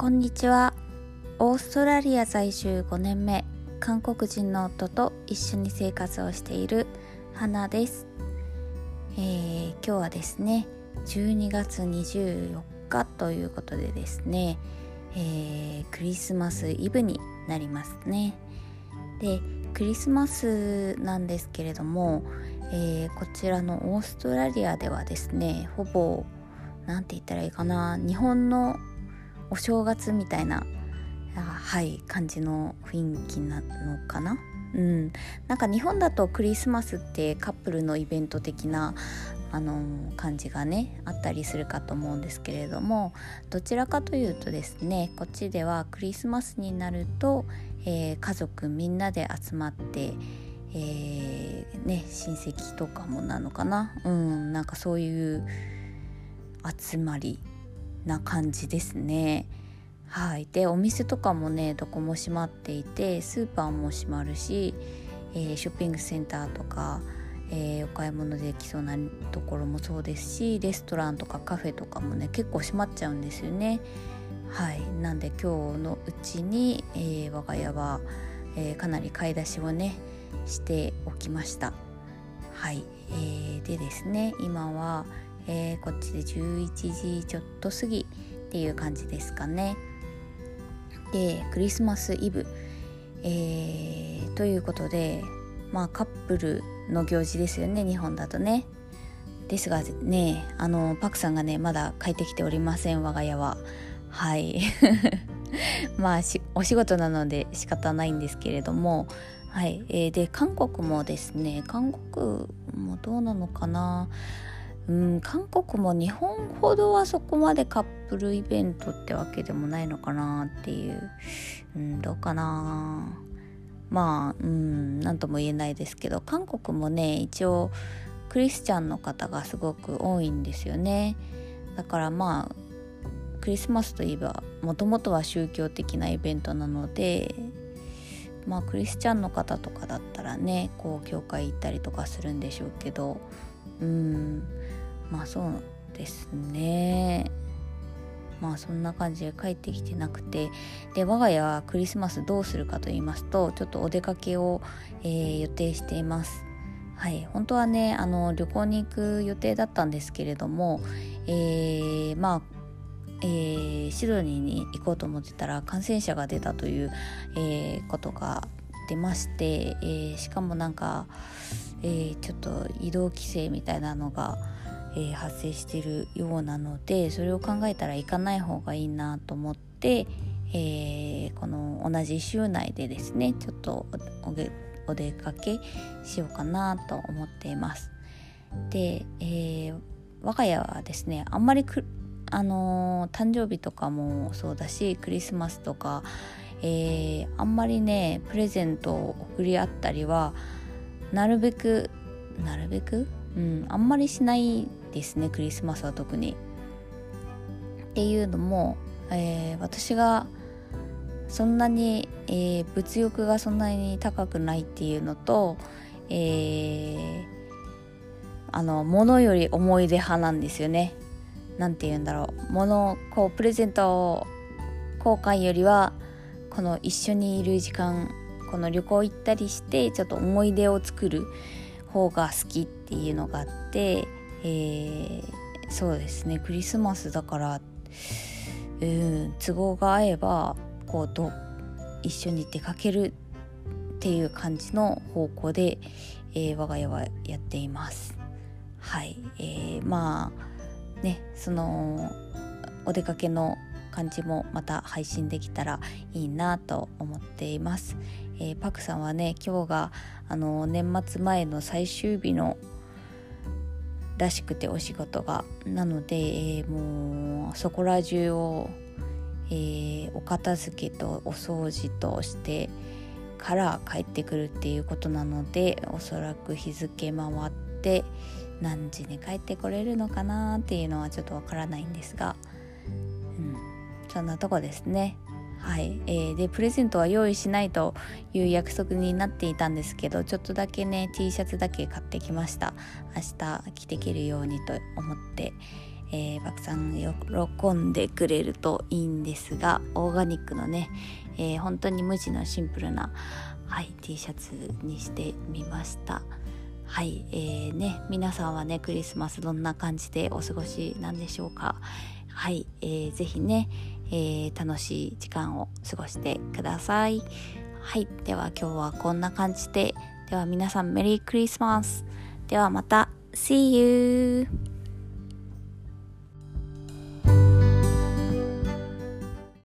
こんにちは。オーストラリア在住5年目。韓国人の夫と一緒に生活をしている花です、えー、今日はですね12月24日ということでですね、えー、クリスマスイブになりますね。でクリスマスなんですけれども、えー、こちらのオーストラリアではですねほぼ何て言ったらいいかな日本のお正月みたいなはい感じの雰囲気なのかな？うん。なんか日本だとクリスマスってカップルのイベント的なあの感じがねあったりするかと思うんですけれどもどちらかというとですねこっちではクリスマスになると、えー、家族みんなで集まって、えー、ね親戚とかもなのかな？うん。なんかそういう集まりな感じですね。はい、でお店とかもねどこも閉まっていてスーパーも閉まるし、えー、ショッピングセンターとか、えー、お買い物できそうなところもそうですしレストランとかカフェとかもね結構閉まっちゃうんですよね。はい、なんで今日のうちに、えー、我が家は、えかなり買い出しをねしておきました。はい、えー、でですね今はえー、こっちで11時ちょっと過ぎっていう感じですかね。でクリスマスイブ、えー、ということでまあカップルの行事ですよね日本だとね。ですがねあのパクさんがねまだ帰ってきておりません我が家は。はい まあお仕事なので仕方ないんですけれどもはい、えー、で韓国もですね韓国もどうなのかなうん韓国も日本ほどはそこまでカップルイベントってわけでもないのかなっていう、うん、どうかな。まあうん何とも言えないですけど韓国もね一応クリスチャンの方がすごく多いんですよね。だからまあクリスマスといえばもともとは宗教的なイベントなのでまあクリスチャンの方とかだったらねこう教会行ったりとかするんでしょうけどうん。まあそうですね。まあそんな感じで帰ってきてなくて。で我が家はクリスマスどうするかと言いますとちょっとお出かけを、えー、予定しています。はい。本当はねあの旅行に行く予定だったんですけれども、えー、まあえー、シドニーに行こうと思ってたら感染者が出たという、えー、ことが出まして、えー、しかもなんか、えちょっと移動規制みたいなのが、えー、発生してるようなのでそれを考えたら行かない方がいいなと思って、えー、この同じ州内でですねちょっとお出かけしようかなと思っています。で、え、我が家はですねあんまりあの、誕生日とかもそうだしクリスマスとか、え、あんまりねプレゼントを贈り合ったりはなるべくなるべく、うん、あんまりしないですねクリスマスは特に。っていうのも、えー、私がそんなに、えー、物欲がそんなに高くないっていうのと、えー、あの物より思い出派なんですよね。なんて言うんだろう物こうプレゼント交換よりはこの一緒にいる時間この旅行行ったりしてちょっと思い出を作る方が好きっていうのがあってえー、そうですねクリスマスだからうん都合が合えばこうと一緒に出かけるっていう感じの方向で、えー、我が家はやっています。はい、えー、まあねそのお出かけの感じもまた配信できたらいいなと思っています。えー、パクさんはね今日があの年末前の最終日のらしくてお仕事がなので、えー、もうそこら中を、えー、お片付けとお掃除としてから帰ってくるっていうことなのでおそらく日付回って何時に帰ってこれるのかなっていうのはちょっとわからないんですが、そんなとこですね。はい、えー、でプレゼントは用意しないという約束になっていたんですけどちょっとだけね T シャツだけ買ってきました。明日着てけるようにと思って、えー、爆さん喜んでくれるといいんですがオーガニックのね、えー、本当に無地のシンプルな、はい、T シャツにしてみました。はいえーね、皆さんはねクリスマスどんな感じでお過ごしなんでしょうか。はい、えー、ぜひね、えー、楽しい時間を過ごしてください。はいでは今日はこんな感じで。では皆さんメリークリスマス。ではまた See you!